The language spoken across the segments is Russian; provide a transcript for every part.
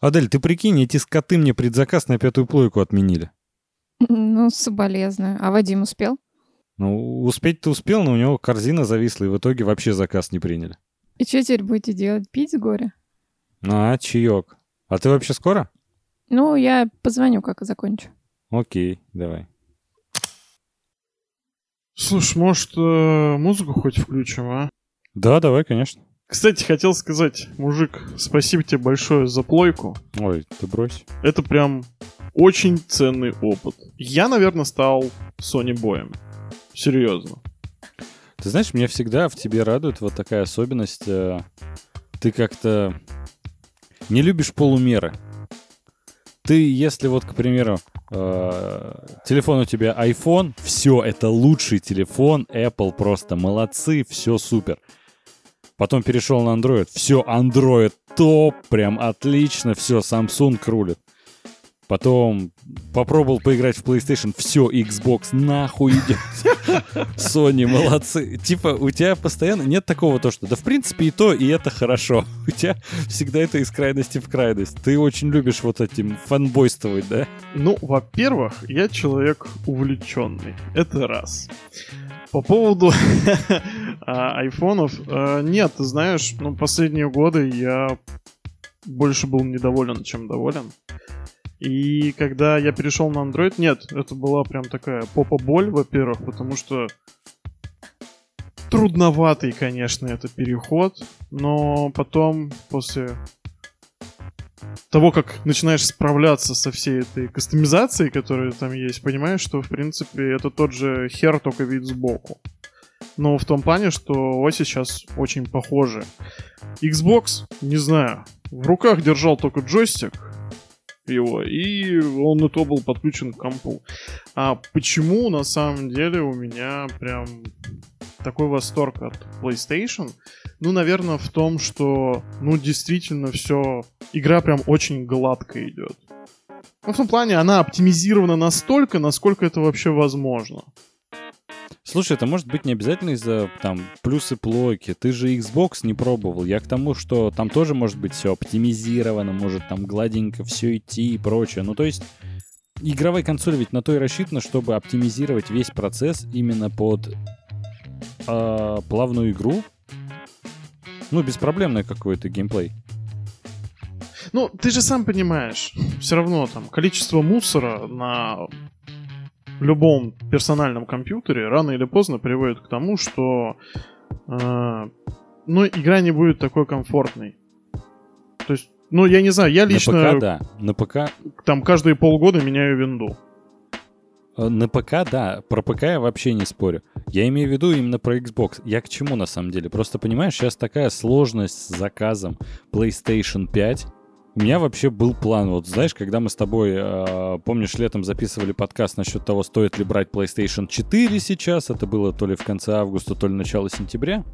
Адель, ты прикинь, эти скоты мне предзаказ на пятую плойку отменили. Ну, соболезную. А Вадим успел? Ну, успеть-то успел, но у него корзина зависла, и в итоге вообще заказ не приняли. И что теперь будете делать? Пить с горя? А, чаек. А ты вообще скоро? Ну, я позвоню, как закончу. Окей, давай. Слушай, может, э, музыку хоть включим, а? Да, давай, конечно. Кстати, хотел сказать, мужик, спасибо тебе большое за плойку. Ой, ты брось. Это прям очень ценный опыт. Я, наверное, стал Sony боем. Серьезно. Ты знаешь, меня всегда в тебе радует вот такая особенность. э, Ты как-то не любишь полумеры. Ты, если вот, к примеру, э, телефон у тебя iPhone, все, это лучший телефон, Apple просто молодцы, все супер. Потом перешел на Android, все, Android топ, прям отлично, все, Samsung рулит. Потом попробовал поиграть в PlayStation, все, Xbox нахуй идет. Sony, молодцы. Типа, у тебя постоянно нет такого то, что да в принципе и то, и это хорошо. У тебя всегда это из крайности в крайность. Ты очень любишь вот этим фанбойствовать, да? Ну, во-первых, я человек увлеченный. Это раз. По поводу а, айфонов, а, нет, ты знаешь, ну, последние годы я больше был недоволен, чем доволен. И когда я перешел на Android, нет, это была прям такая попа-боль, во-первых, потому что трудноватый, конечно, это переход, но потом, после того, как начинаешь справляться со всей этой кастомизацией, которая там есть, понимаешь, что, в принципе, это тот же хер, только вид сбоку. Но в том плане, что оси сейчас очень похожи. Xbox, не знаю, в руках держал только джойстик его, и он и то был подключен к компу. А почему на самом деле у меня прям такой восторг от PlayStation? Ну, наверное, в том, что, ну, действительно все... Игра прям очень гладко идет. Ну, в том плане, она оптимизирована настолько, насколько это вообще возможно. Слушай, это может быть не обязательно из-за там плюсы плойки. Ты же Xbox не пробовал. Я к тому, что там тоже может быть все оптимизировано, может там гладенько все идти и прочее. Ну, то есть игровая консоль ведь на то и рассчитана, чтобы оптимизировать весь процесс именно под э, плавную игру. Ну, беспроблемный какой-то геймплей. Ну, ты же сам понимаешь, все равно там количество мусора на любом персональном компьютере рано или поздно приводит к тому, что э, ну, игра не будет такой комфортной. То есть, ну, я не знаю, я лично... На ПК, да. На ПК... Там каждые полгода меняю винду. Э, На ПК, да. Про ПК я вообще не спорю. Я имею в виду именно про Xbox. Я к чему на самом деле? Просто понимаешь, сейчас такая сложность с заказом PlayStation 5. У меня вообще был план, вот знаешь, когда мы с тобой, э, помнишь, летом записывали подкаст насчет того, стоит ли брать PlayStation 4 сейчас, это было то ли в конце августа, то ли начало сентября.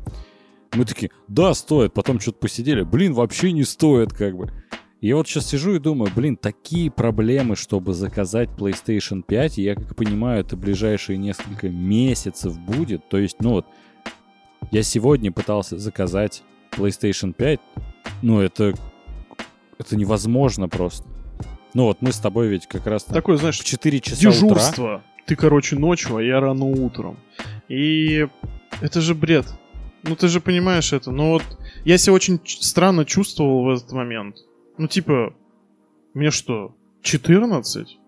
Мы такие, да, стоит, потом что-то посидели, блин, вообще не стоит, как бы. Я вот сейчас сижу и думаю, блин, такие проблемы, чтобы заказать PlayStation 5, и я как понимаю, это ближайшие несколько месяцев будет. То есть, ну вот, я сегодня пытался заказать PlayStation 5, ну это, это невозможно просто. Ну вот мы с тобой ведь как раз Такое, знаешь, в 4 часа дежурство. утра. Ты, короче, ночью, а я рано утром. И это же бред. Ну, ты же понимаешь это. Но вот я себя очень странно чувствовал в этот момент. Ну, типа, мне что, 14?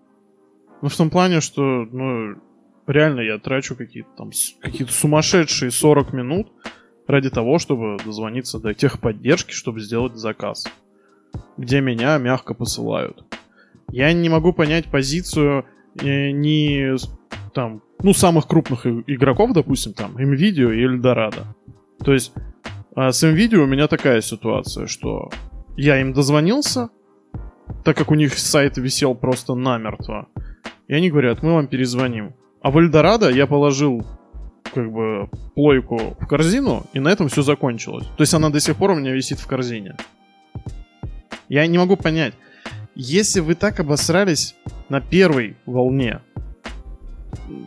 Ну, в том плане, что, ну, реально я трачу какие-то там какие-то сумасшедшие 40 минут ради того, чтобы дозвониться до техподдержки, чтобы сделать заказ. Где меня мягко посылают. Я не могу понять позицию э, с- там, ну, самых крупных игроков, допустим, там, Nvidia и Eldorado. То есть а с Nvidia у меня такая ситуация, что я им дозвонился, так как у них сайт висел просто намертво. И они говорят, мы вам перезвоним. А в Эльдорадо я положил как бы плойку в корзину, и на этом все закончилось. То есть она до сих пор у меня висит в корзине. Я не могу понять, если вы так обосрались на первой волне,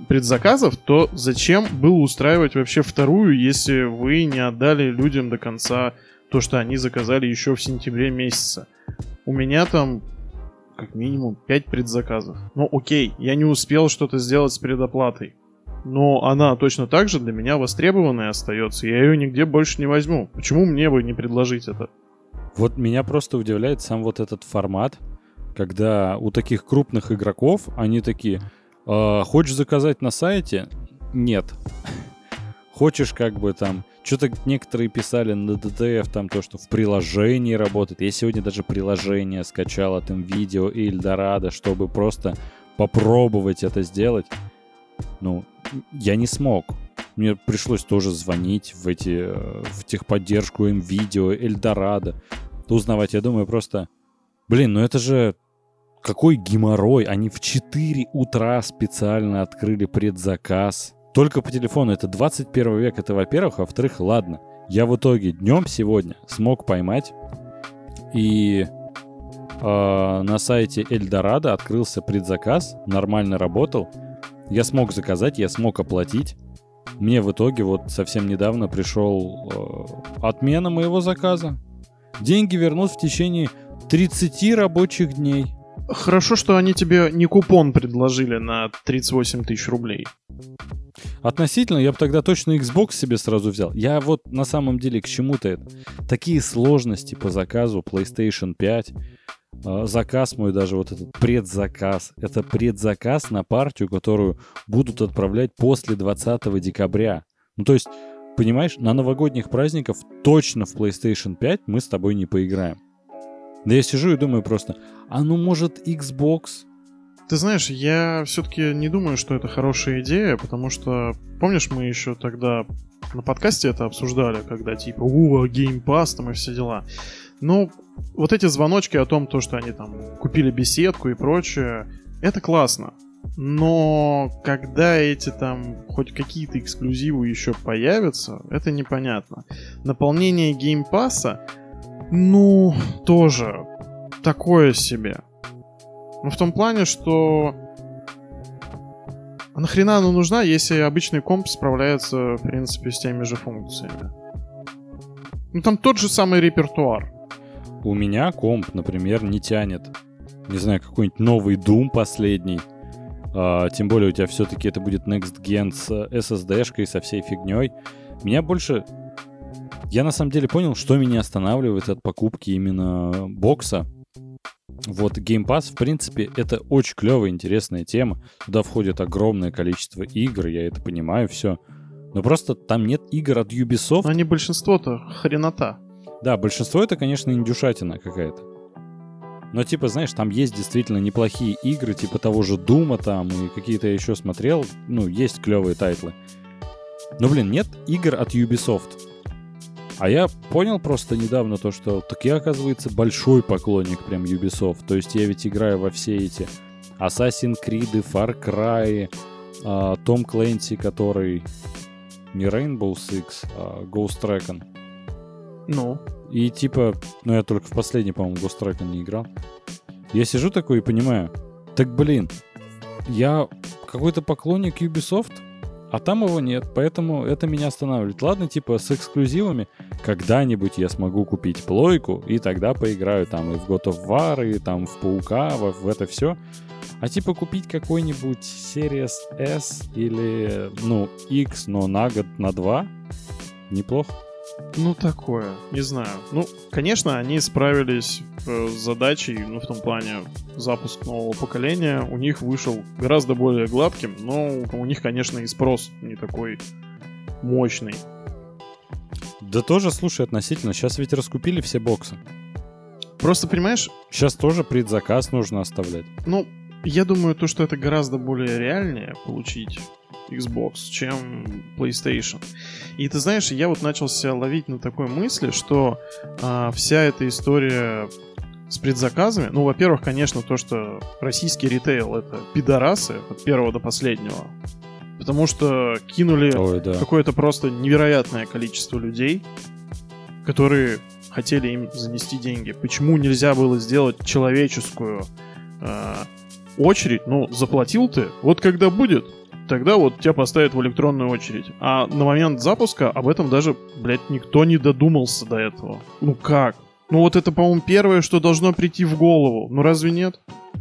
предзаказов, то зачем было устраивать вообще вторую, если вы не отдали людям до конца то, что они заказали еще в сентябре месяце? У меня там как минимум 5 предзаказов. Ну окей, я не успел что-то сделать с предоплатой. Но она точно так же для меня востребованной остается. Я ее нигде больше не возьму. Почему мне бы не предложить это? Вот меня просто удивляет сам вот этот формат, когда у таких крупных игроков они такие, «А, хочешь заказать на сайте? Нет. Хочешь как бы там, что-то некоторые писали на DTF там то, что в приложении работает. Я сегодня даже приложение скачал от видео и Эльдорадо, чтобы просто попробовать это сделать. Ну, я не смог. Мне пришлось тоже звонить в эти, э, в техподдержку видео Эльдорадо, узнавать. Я думаю просто, блин, ну это же какой геморрой. Они в 4 утра специально открыли предзаказ. Только по телефону. Это 21 век. Это, во-первых. А во-вторых, ладно. Я в итоге днем сегодня смог поймать. И э, на сайте Эльдорадо открылся предзаказ. Нормально работал. Я смог заказать, я смог оплатить. Мне в итоге вот совсем недавно пришел э, отмена моего заказа. Деньги вернут в течение 30 рабочих дней. Хорошо, что они тебе не купон предложили на 38 тысяч рублей. Относительно, я бы тогда точно Xbox себе сразу взял. Я вот на самом деле к чему-то это. Такие сложности по заказу PlayStation 5, а, заказ мой даже, вот этот предзаказ. Это предзаказ на партию, которую будут отправлять после 20 декабря. Ну, то есть, понимаешь, на новогодних праздниках точно в PlayStation 5 мы с тобой не поиграем. Да я сижу и думаю просто, а ну может Xbox? Ты знаешь, я все-таки не думаю, что это хорошая идея, потому что, помнишь, мы еще тогда на подкасте это обсуждали, когда типа, у, Game Pass там и все дела. Ну, вот эти звоночки о том, то, что они там купили Bethesda ку и прочее, это классно. Но когда эти там хоть какие-то эксклюзивы еще появятся, это непонятно. Наполнение Game Pass а, ну, тоже такое себе. Ну, в том плане, что... А нахрена она нужна, если обычный комп справляется, в принципе, с теми же функциями? Ну, там тот же самый репертуар. У меня комп, например, не тянет. Не знаю, какой-нибудь новый Doom последний. А, тем более у тебя все-таки это будет Next Gen с SSD-шкой, со всей фигней. Меня больше... Я на самом деле понял, что меня останавливает от покупки именно бокса. Вот Game Pass, в принципе, это очень клевая, интересная тема. Туда входит огромное количество игр, я это понимаю, все. Но просто там нет игр от Ubisoft. Но они большинство-то хренота. Да, большинство это, конечно, индюшатина какая-то. Но, типа, знаешь, там есть действительно неплохие игры, типа того же Doom а там, и какие-то я еще смотрел. Ну, есть клевые тайтлы. Но, блин, нет игр от Ubisoft. А я понял просто недавно то, что так я, оказывается, большой поклонник прям Ubisoft. То есть я ведь играю во все эти Assassin's Creed, Far Cry, Том Клэнси, который не Rainbow Six, а Ghost Recon. Ну. И типа, ну я только в последний, по-моему, Ghost Recon не играл. Я сижу такой и понимаю, так блин, я какой-то поклонник Ubisoft, а там его нет, поэтому это меня останавливает. Ладно, типа с эксклюзивами когда-нибудь я смогу купить плойку, и тогда поиграю там и в God of War, и там в Паука, в, в это все. А типа купить какой-нибудь Series S или, ну, X, но на год, на два, неплохо. Ну, такое, не знаю. Ну, конечно, они справились э, с задачей, ну, в том плане, запуск нового поколения у них вышел гораздо более гладким, но у них, конечно, и спрос не такой мощный. Да тоже, слушай, относительно. Сейчас ведь раскупили все боксы. Просто, понимаешь... Сейчас тоже предзаказ нужно оставлять. Ну, я думаю, то, что это гораздо более реальнее получить Xbox, чем PlayStation. И ты знаешь, я вот начал себя ловить на такой мысли, что а, вся эта история с предзаказами, ну, во-первых, конечно, то, что российский ритейл это пидорасы от первого до последнего. Потому что кинули Ой, да. какое-то просто невероятное количество людей, которые хотели им занести деньги. Почему нельзя было сделать человеческую э, очередь? Ну, заплатил ты, вот когда будет, тогда вот тебя поставят в электронную очередь. А на момент запуска об этом даже, блядь, никто не додумался до этого. Ну как? Ну вот это, по-моему, первое, что должно прийти в голову. Ну разве нет?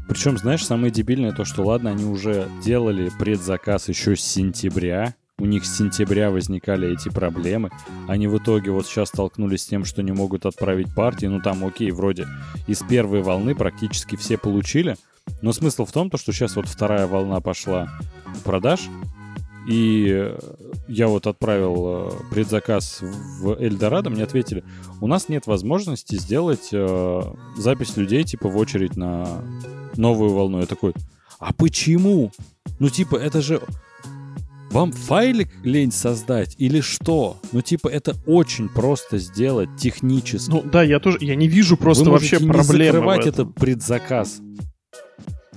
Причем, знаешь, самое дебильное то, что ладно, они уже делали предзаказ еще с сентября, у них с сентября возникали эти проблемы. Они в итоге вот сейчас столкнулись с тем, что не могут отправить партии. Ну там, окей, вроде из первой волны практически все получили. Но смысл в том, то, что сейчас вот вторая волна пошла продаж, и я вот отправил э, предзаказ в Эльдорадо, мне ответили, у нас нет возможности сделать э, запись людей типа в очередь на новую волну. Я такой, а почему? Ну типа это же вам файлик лень создать или что? Ну, типа, это очень просто сделать технически. Ну да, я тоже, я не вижу просто Вы вообще можете проблемы. не в закрывать этом. это предзаказ.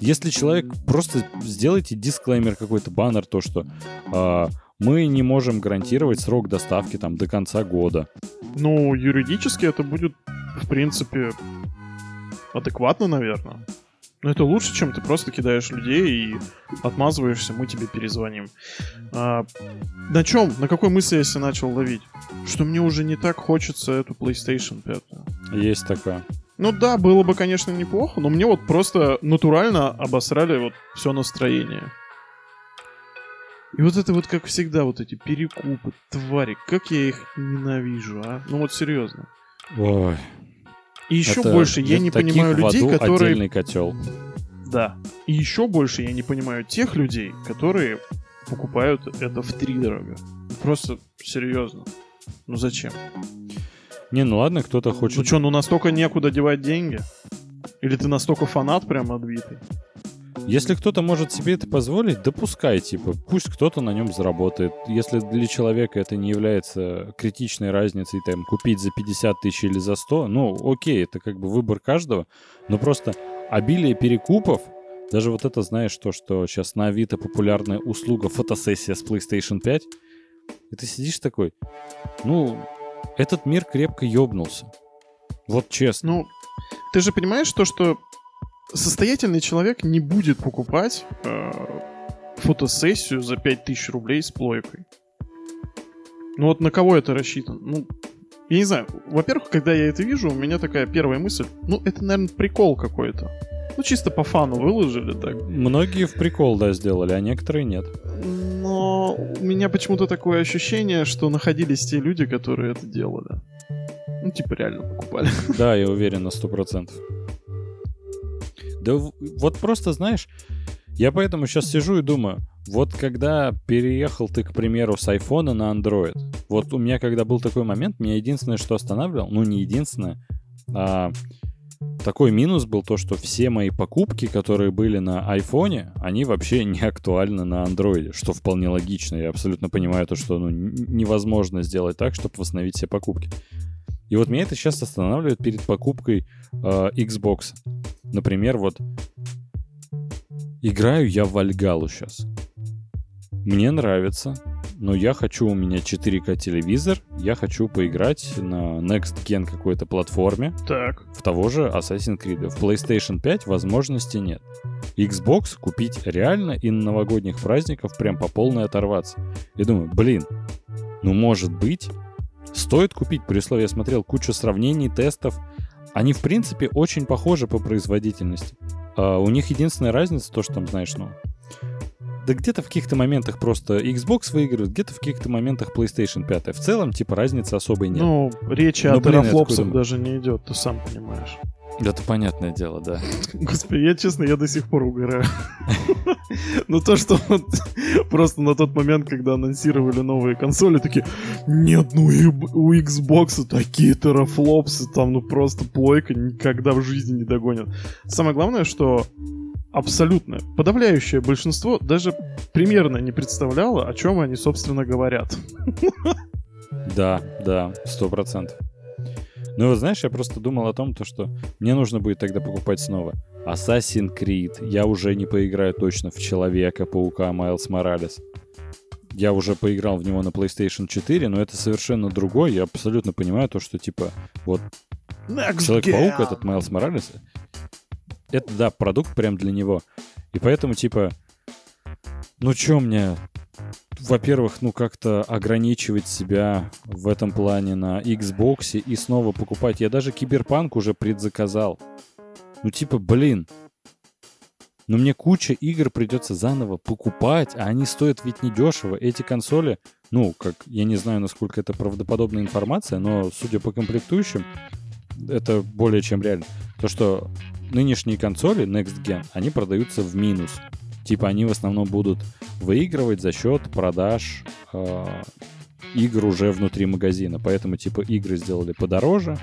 Если человек просто сделайте дисклеймер какой-то баннер, то что а, мы не можем гарантировать срок доставки там до конца года. Ну, юридически это будет, в принципе, адекватно, наверное. Но это лучше, чем ты просто кидаешь людей и отмазываешься, мы тебе перезвоним. А, на чем, на какой мысли я себя начал ловить? Что мне уже не так хочется эту PlayStation 5. Есть такое. Ну да, было бы, конечно, неплохо, но мне вот просто натурально обосрали вот все настроение. И вот это вот, как всегда, вот эти перекупы, твари, как я их ненавижу, а? Ну вот серьезно. Ой, И еще это больше я не понимаю людей, которые... отдельный котел. Да. И еще больше я не понимаю тех людей, которые покупают это в три дорого. Просто серьезно. Ну зачем? Не, ну ладно, кто-то хочет... Ну что, ну настолько некуда девать деньги? Или ты настолько фанат прям отбитый? Если кто-то может себе это позволить, допускай, типа, пусть кто-то на нем заработает. Если для человека это не является критичной разницей, там, купить за 50 тысяч или за 100, ну, окей, это как бы выбор каждого, но просто обилие перекупов, даже вот это, знаешь, то, что сейчас на Авито популярная услуга фотосессия с PlayStation 5, и ты сидишь такой, ну, этот мир крепко ёбнулся. Вот честно. Ну, ты же понимаешь то, что состоятельный человек не будет покупать э, фотосессию за 5000 рублей с плойкой. Ну вот на кого это рассчитано? Ну, я не знаю. Во-первых, когда я это вижу, у меня такая первая мысль, ну, это, наверное, прикол какой-то. Ну, чисто по фану выложили так. Многие в прикол, да, сделали, а некоторые нет. Но у меня почему-то такое ощущение, что находились те люди, которые это делали. Ну, типа, реально покупали. Да, я уверен на сто процентов. Да в- вот просто, знаешь, я поэтому сейчас сижу и думаю, вот когда переехал ты, к примеру, с айфона на Android, вот у меня когда был такой момент, меня единственное, что останавливал, ну не единственное, а такой минус был то, что все мои покупки, которые были на айфоне, они вообще не актуальны на андроиде, что вполне логично. Я абсолютно понимаю то, что ну, невозможно сделать так, чтобы восстановить все покупки. И вот меня это сейчас останавливает перед покупкой э, Xbox. Например, вот играю я в Вальгалу сейчас. Мне нравится, но я хочу, у меня 4К телевизор, я хочу поиграть на Next Gen какой-то платформе, Так. в того же Assassin's Creed. В PlayStation 5 возможности нет. Xbox купить реально и на новогодних праздников прям по полной оторваться. Я думаю, блин, ну может быть, стоит купить, при условии я смотрел кучу сравнений, тестов. Они, в принципе, очень похожи по производительности. А у них единственная разница, то, что там, знаешь, ну, да где-то в каких-то моментах просто Xbox выигрывает, где-то в каких-то моментах PlayStation 5. В целом, типа, разницы особой нет. Ну, речи Ну, о я терафлопсах даже не идет, ты сам понимаешь. Это понятное дело, да. Господи, я честно, я до сих пор угораю. Ну то, что вот просто на тот момент, когда анонсировали новые консоли, такие, нет, ну и у Xbox такие терафлопсы, там ну просто плойка никогда в жизни не догонят. Самое главное, что абсолютно подавляющее большинство даже примерно не представляло, о чем они, собственно, говорят. Да, да, сто процентов. Ну, вот знаешь, я просто думал о том, то, что мне нужно будет тогда покупать снова Assassin's Creed. Я уже не поиграю точно в Человека-паука Майлз Моралес. Я уже поиграл в него на PlayStation 4, но это совершенно другой. Я абсолютно понимаю то, что, типа, вот Человек-паук, этот Майлз Моралес, это, да, продукт прям для него. И поэтому, типа, Ну чё мне, во-первых, ну как-то ограничивать себя в этом плане на Xbox и снова покупать. Я даже Киберпанк уже предзаказал. Ну типа, блин, но мне куча игр придется заново покупать, а они стоят ведь недешево. Эти консоли, ну, как, я не знаю, насколько это правдоподобная информация, но, судя по комплектующим, это более чем реально. То, что нынешние консоли Next Gen, они продаются в минус. Типа они в основном будут выигрывать за счет продаж э, игр уже внутри магазина. Поэтому типа игры сделали подороже.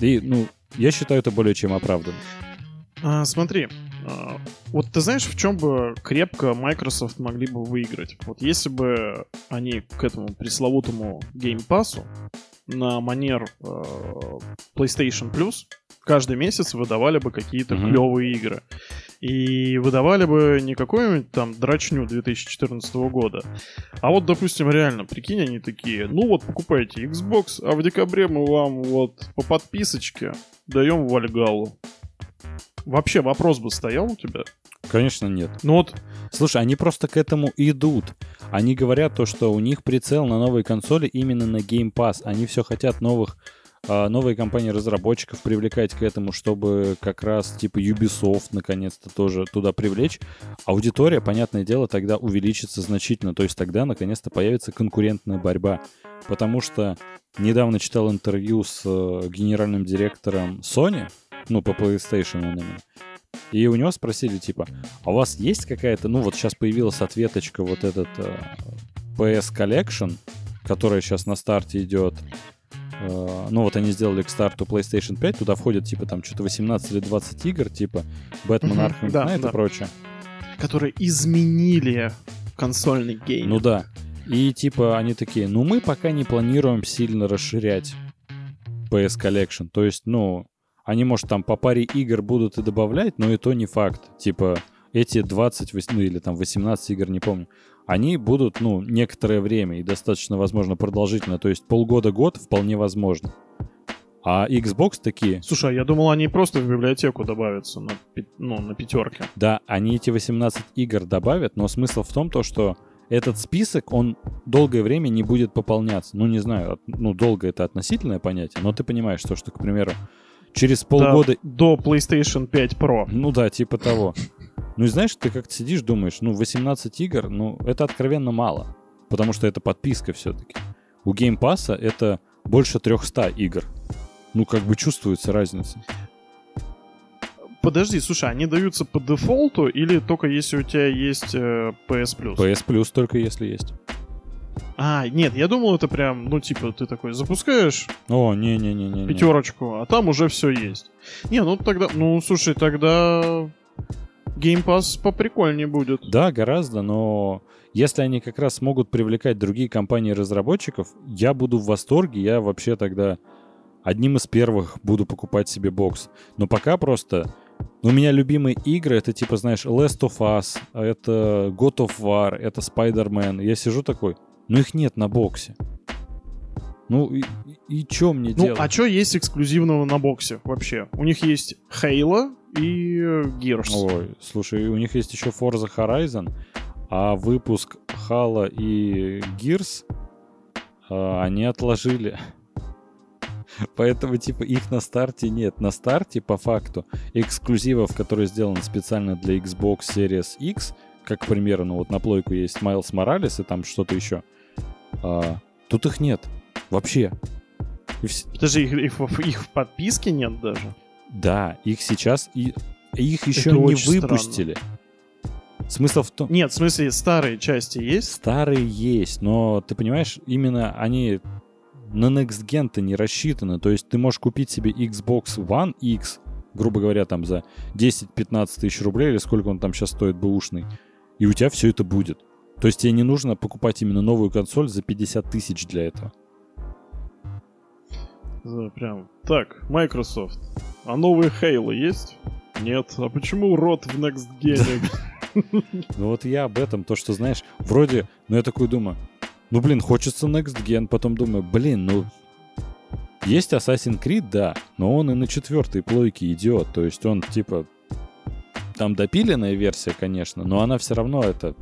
И, ну, я считаю это более чем оправданно. А, смотри, а, вот ты знаешь, в чем бы крепко Microsoft могли бы выиграть? Вот если бы они к этому пресловутому Pass на манер э, PlayStation Plus каждый месяц выдавали бы какие-то mm-hmm. клевые игры. И выдавали бы не какую-нибудь там драчню 2014 года, а вот, допустим, реально, прикинь, они такие, ну вот покупайте Xbox, а в декабре мы вам вот по подписочке даем Вальгалу. Вообще вопрос бы стоял у тебя? Конечно, нет. Ну вот... Слушай, они просто к этому идут. Они говорят то, что у них прицел на новые консоли именно на Game Pass. Они все хотят новых а, новые компании разработчиков привлекать к этому, чтобы как раз типа Ubisoft наконец-то тоже туда привлечь. Аудитория, понятное дело, тогда увеличится значительно. То есть тогда наконец-то появится конкурентная борьба. Потому что недавно читал интервью с э, генеральным директором Sony, ну, по PlayStation именно. И у него спросили, типа, а у вас есть какая-то, ну, вот сейчас появилась ответочка, вот этот э, PS Collection, которая сейчас на старте идет. Э, ну, вот они сделали к старту PlayStation 5, туда входит, типа, там, что-то 18 или 20 игр, типа, Batman угу, Arkham да, Knight да. и прочее. Которые изменили консольный гейм. Ну да. И, типа, они такие, ну, мы пока не планируем сильно расширять PS Collection. То есть, ну, они, может, там по паре игр будут и добавлять, но и то не факт. Типа, эти 20 ну, или там 18 игр, не помню, они будут, ну, некоторое время и достаточно, возможно, продолжительно. То есть полгода-год вполне возможно. А Xbox такие... Слушай, а я думал, они просто в библиотеку добавятся на, ну, на пятерке. Да, они эти 18 игр добавят, но смысл в том, то, что этот список, он долгое время не будет пополняться. Ну, не знаю, ну, долго это относительное понятие, но ты понимаешь, то, что, к примеру, через полгода... до PlayStation 5 Pro. Ну да, типа того. Ну и знаешь, ты как-то сидишь, думаешь, ну 18 игр, ну это откровенно мало. Потому что это подписка все-таки. У Game Pass это больше 300 игр. Ну как бы чувствуется разница. Подожди, слушай, они даются по дефолту или только если у тебя есть э, PS Plus? PS Plus только если есть. А, нет, я думал, это прям, ну, типа, ты такой запускаешь. О, не-не-не-не. Пятерочку, а там уже все есть. Не, ну тогда, ну, слушай, тогда Game Pass поприкольнее будет. Да, гораздо, но если они как раз смогут привлекать другие компании-разработчиков, я буду в восторге, я вообще тогда одним из первых буду покупать себе бокс. Но пока просто... У меня любимые игры, это типа, знаешь, Last of Us, это God of War, это Spider-Man. Я сижу такой, но их нет на боксе. Ну и, и, что мне ну, делать? Ну, а что есть эксклюзивного на боксе вообще? У них есть Halo и Gears. Ой, слушай, у них есть еще Forza Horizon, а выпуск Halo и Gears а, они отложили. Поэтому, типа, их на старте нет. На старте, по факту, эксклюзивов, которые сделаны специально для Xbox Series X, как, к примеру, ну вот на плойку есть Майлз Моралес и там что-то еще, а, тут их нет. Вообще. И вс... Подожди, их, их, их в подписке нет даже? Да, их сейчас... И, их еще Это не выпустили. Странно. Смысл в том... Нет, в смысле, старые части есть? Старые есть, но ты понимаешь, именно они на Next Gen-то не рассчитаны. То есть ты можешь купить себе Xbox One X, грубо говоря, там за 10-15 тысяч рублей, или сколько он там сейчас стоит бэушный, и у тебя все это будет. То есть тебе не нужно покупать именно новую консоль за 50 тысяч для этого. Да, прям. Так, Microsoft. А новые Halo есть? Нет. А почему рот в Next Gen? Ну вот я об этом, то, что, знаешь, вроде, ну я такой думаю, ну блин, хочется Next Gen, потом думаю, блин, ну есть Assassin's Creed, да, но он и на четвертой плойке идет, то есть он типа там допиленная версия, конечно, но она все равно это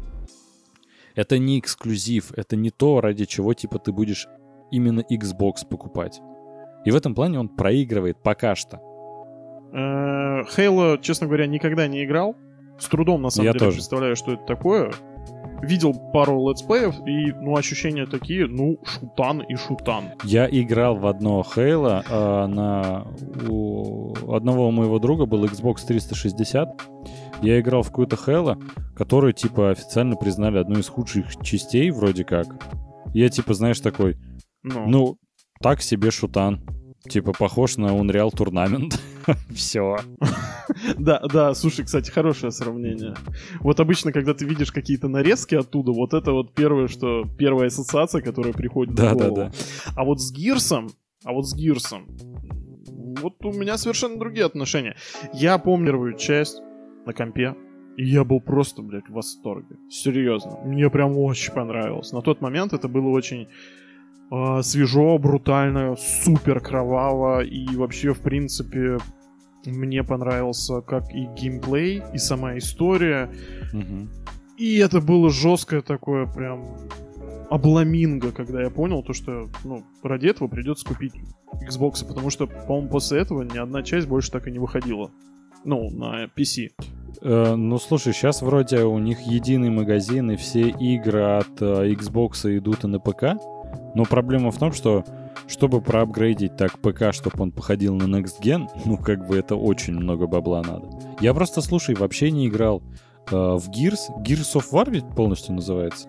Это не эксклюзив, это не то, ради чего, типа, ты будешь именно Xbox покупать. И в этом плане он проигрывает пока что. Э, Хейла, честно говоря, никогда не играл. С трудом, на самом Я деле, тоже. представляю, что это такое. Видел пару летсплеев, и, ну, ощущения такие, ну, шутан и шутан. Я играл в одно Halo, а, на... у одного моего друга был Xbox 360. Я играл в какую-то Halo, которую, типа, официально признали одной из худших частей, вроде как. Я, типа, знаешь, такой, Ну, ну, так себе шутан. Типа, похож на Unreal Tournament. Все. да, да, слушай, кстати, хорошее сравнение. Вот обычно, когда ты видишь какие-то нарезки оттуда, вот это вот первое, что первая ассоциация, которая приходит Да, в да, голову. да. А вот с Гирсом, а вот с Гирсом, вот у меня совершенно другие отношения. Я помню первую часть на компе, и я был просто, блядь, в восторге. Серьезно. Мне прям очень понравилось. На тот момент это было очень а, свежо, брутально, супер кроваво, и вообще, в принципе, мне понравился как и геймплей, и сама история, Мгм. и это было жесткое такое прям обламинго, когда я понял то, что ну, ради этого придется купить Xbox, потому что, по-моему, после этого ни одна часть больше так и не выходила. Ну, на PC. Э, ну, слушай, сейчас вроде у них единый магазин, и все игры от э, Xbox идут и на ПК. Но проблема в том, что чтобы проапгрейдить так ПК, чтобы он походил на Next Gen, ну, как бы это очень много бабла надо. Я просто, слушай, вообще не играл э, в Gears. Gears of War ведь полностью называется.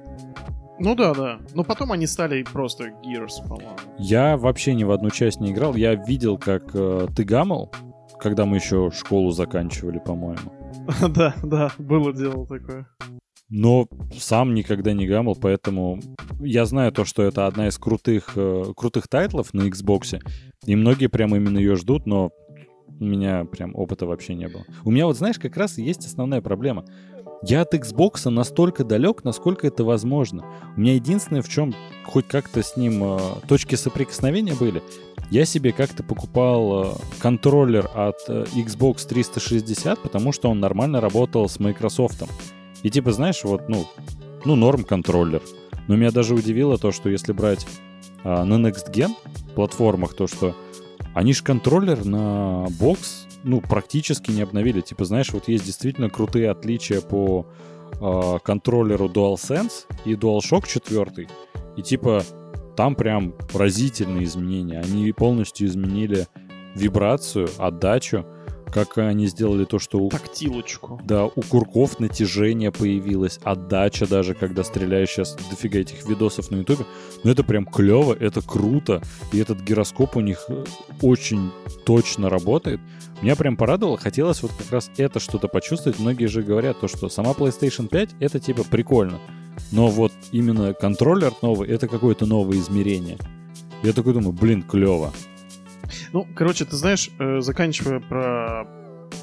Ну да, да. Но потом они стали просто Gears, по-моему. Я вообще ни в одну часть не играл. Я видел, как э, ты гамал, когда мы еще школу заканчивали, по-моему. да, да, было дело такое. но сам никогда не гамал, поэтому я знаю то, что это одна из крутых, э, крутых тайтлов на Xbox, и многие прям именно ее ждут, но у меня прям опыта вообще не было. У меня вот, знаешь, как раз и есть основная проблема. Я от Xbox настолько далек, насколько это возможно. У меня единственное, в чем хоть как-то с ним э, точки соприкосновения были, я себе как-то покупал э, контроллер от э, Xbox 360, потому что он нормально работал с Microsoft. И типа, знаешь, вот, ну, ну, норм контроллер. Но меня даже удивило то, что если брать а, на Next Gen платформах, то что они же контроллер на бокс, ну, практически не обновили. Типа, знаешь, вот есть действительно крутые отличия по а, контроллеру DualSense и DualShock 4. И типа, там прям разительные изменения. Они полностью изменили вибрацию, отдачу, как они сделали то, что у Тактилочку. да, у курков натяжение появилось, отдача даже, когда стреляешь сейчас дофига этих видосов на ютубе. Но это прям клево, это круто, и этот гироскоп у них э, очень точно работает. Меня прям порадовало, хотелось вот как раз это что-то почувствовать. Многие же говорят то, что сама PlayStation 5 это типа прикольно, но вот именно контроллер новый это какое-то новое измерение. Я такой думаю, блин, клево. Ну, короче, ты знаешь, э, заканчивая про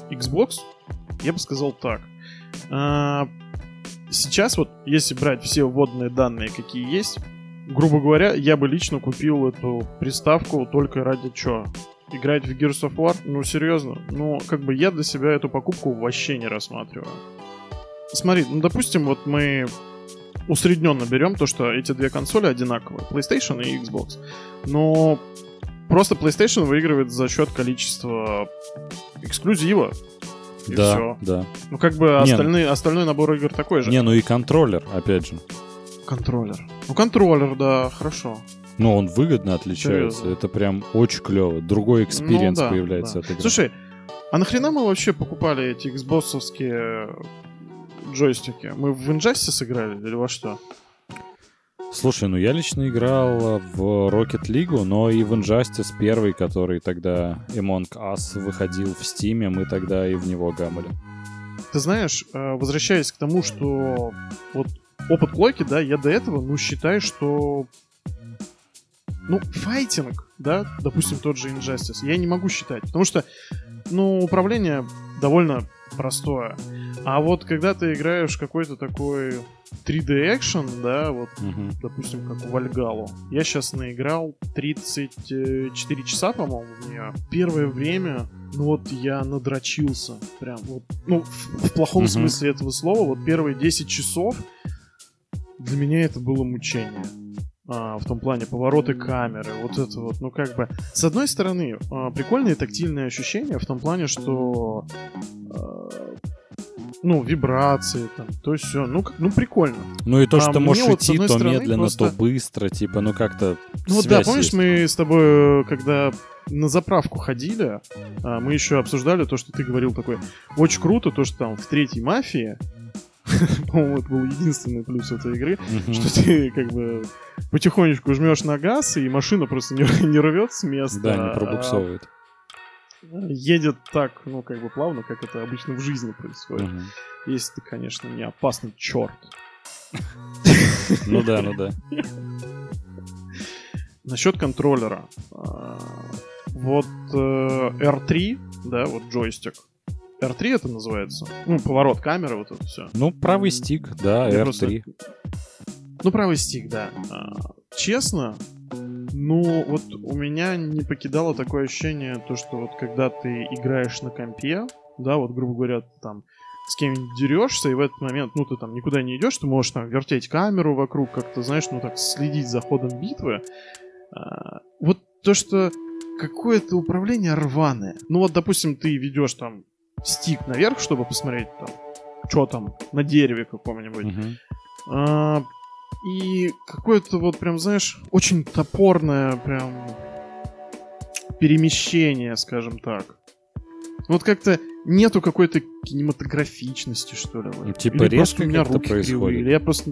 Xbox, я бы сказал так. А, Сейчас вот, если брать все вводные данные, какие есть, грубо говоря, я бы лично купил эту приставку только ради чего? Играть в Gears of War? Ну, серьезно. Ну, как бы я для себя эту покупку вообще не рассматриваю. Смотри, ну, допустим, вот мы усредненно берем то, что эти две консоли одинаковые, PlayStation и Xbox. Но просто PlayStation выигрывает за счет количества эксклюзива. И да, всё. да. Ну, как бы Не, остальные, остальной набор игр такой же. Не, ну и контроллер, опять же. Контроллер. Ну, контроллер, да, хорошо. Ну, он выгодно отличается. Серьезно? Это прям очень клево. Другой experience Ну, да, появляется да. от игры. Слушай, а нахрена мы вообще покупали эти Xbox джойстики? Мы в Injustice сыграли или во что? Слушай, ну я лично играл в Rocket League, но и в Injustice первый, который тогда Among Us выходил в Steam, мы тогда и в него гамали. Ты знаешь, э, возвращаясь к тому, что вот опыт Локи, да, я до этого, ну, считаю, что ну, файтинг, да, допустим, тот же Injustice, я не могу считать, потому что, ну, управление довольно простое. А вот когда ты играешь какой-то такой 3D экшен, да, вот, Мгм. допустим, как в Вальгалу, я сейчас наиграл 34 часа, по-моему, в нее. Первое время, ну вот я надрочился, прям вот, ну, в, в плохом Мгм. смысле этого слова, вот первые 10 часов для меня это было мучение. А, в том плане повороты камеры, вот это вот, ну как бы, с одной стороны, а, прикольные тактильные ощущения в том плане, что а, ну, вибрации, там, то есть все, ну, ну, прикольно. Ну и то, А что ты можешь вот, идти то стороны, медленно, просто- то быстро, типа, ну как-то Ну вот да, помнишь, есть. мы с тобой, когда на заправку ходили, а, мы еще обсуждали то, что ты говорил такой, очень круто, то, что там в третьей мафии, по-моему, это был единственный плюс этой игры, что ты как бы потихонечку жмешь на газ, и машина просто не, не рвет с места. Да, не пробуксовывает. Едет так, ну, как бы плавно, как это обычно в жизни происходит. Мгм. Если ты, конечно, не опасный черт. Ну да, ну да. Насчет контроллера. А, Вот э, R3, да, вот джойстик. R3 это называется. Ну, поворот камеры, вот это все. Ну, правый стик, да, Я R3. просто- Ну, правый стик, да. А, Честно, ну, вот у меня не покидало такое ощущение, то, что вот когда ты играешь на компе, да, вот, грубо говоря, там с кем-нибудь дерешься, и в этот момент, ну, ты там никуда не идешь, ты можешь там вертеть камеру вокруг, как-то, знаешь, ну, так следить за ходом битвы. А, вот то, что какое-то управление рваное. Ну, вот, допустим, ты ведешь там стик наверх, чтобы посмотреть там, что там на дереве каком-нибудь. Мгм. А, и какое-то вот прям, знаешь, очень топорное прям перемещение, скажем так. Вот как-то нету какой-то кинематографичности, что ли. Ну, типа Или резко у меня руки кривые, происходит. или я просто...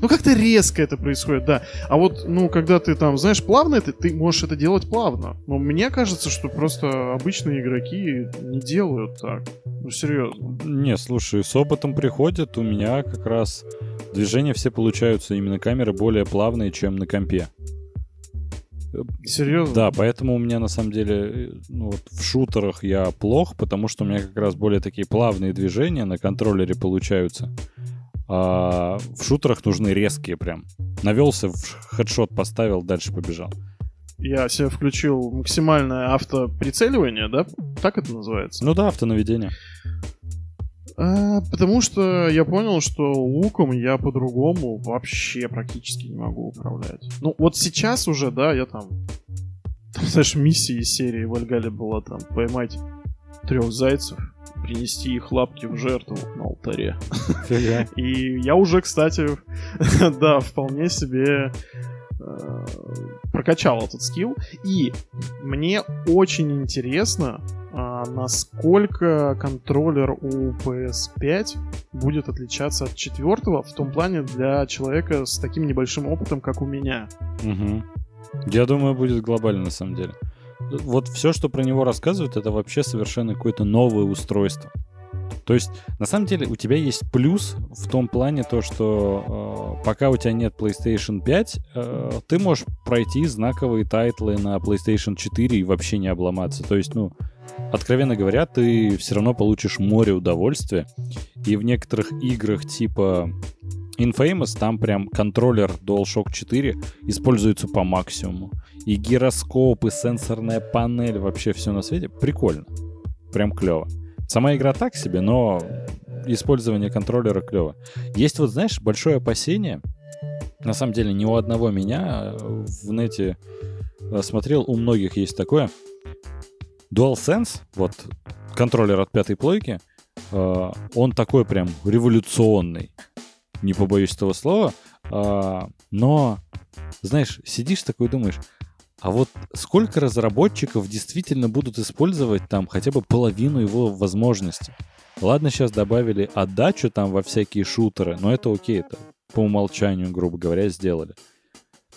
Ну, как-то резко это происходит, да. А вот, ну, когда ты там, знаешь, плавно это, ты можешь это делать плавно. Но мне кажется, что просто обычные игроки не делают так. Ну, серьезно. Не, слушай, с опытом приходит, у меня как раз движения все получаются именно камеры более плавные, чем на компе. Серьезно? Да, поэтому у меня на самом деле ну, вот в шутерах я плох, потому что у меня как раз более такие плавные движения на контроллере получаются. А в шутерах нужны резкие прям. Навелся, хедшот поставил, дальше побежал. Я себе включил максимальное автоприцеливание, да? Так это называется? Ну да, автонаведение. А, потому что я понял, что луком я по-другому вообще практически не могу управлять. Ну, вот сейчас уже, да, я там... Там, знаешь, миссия из серии в Альгале была там поймать трех зайцев, принести их лапки в жертву на алтаре. Фига. И я уже, кстати, да, вполне себе э, прокачал этот скилл. И мне очень интересно, насколько контроллер у PS5 будет отличаться от четвертого в том плане для человека с таким небольшим опытом, как у меня. Мгм. Я думаю, будет глобально на самом деле. Вот все, что про него рассказывают, это вообще совершенно какое-то новое устройство. То есть, на самом деле, у тебя есть плюс в том плане то, что э, пока у тебя нет PlayStation 5, э, ты можешь пройти знаковые тайтлы на PlayStation 4 и вообще не обломаться. То есть, ну, откровенно говоря, ты все равно получишь море удовольствия. И в некоторых играх типа Infamous там прям контроллер DualShock 4 используется по максимуму. И гироскоп, и сенсорная панель, вообще все на свете. Прикольно. Прям клево. Сама игра так себе, но использование контроллера клево. Есть вот, знаешь, большое опасение. На самом деле, не у одного меня э, в нете э, смотрел, у многих есть такое. DualSense, вот контроллер от пятой плойки, э, он такой прям революционный. Не побоюсь этого слова. А, но, знаешь, сидишь такой и думаешь, а вот сколько разработчиков действительно будут использовать там хотя бы половину его возможностей? Ладно, сейчас добавили отдачу там во всякие шутеры, но это окей, это по умолчанию, грубо говоря, сделали.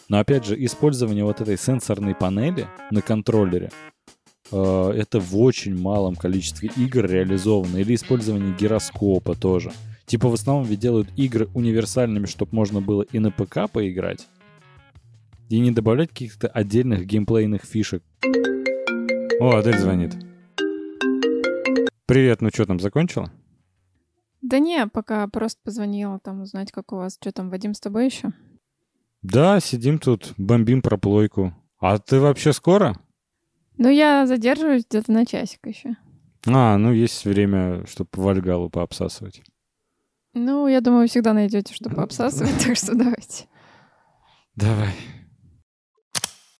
Но опять же, использование вот этой сенсорной панели на контроллере, э, это в очень малом количестве игр реализовано. Или использование гироскопа тоже. Типа в основном ведь делают игры универсальными, чтобы можно было и на ПК поиграть, и не добавлять каких-то отдельных геймплейных фишек. О, Адель звонит. Привет, ну что там, закончила? Да не, пока просто позвонила там узнать, как у вас. Что там, Вадим, с тобой еще? Да, сидим тут, бомбим проплойку. А ты вообще скоро? Ну, я задерживаюсь где-то на часик еще. А, ну есть время, чтобы Вальгалу пообсасывать. Ну, я думаю, вы всегда найдете, что пообсасывать, так что давайте. Давай.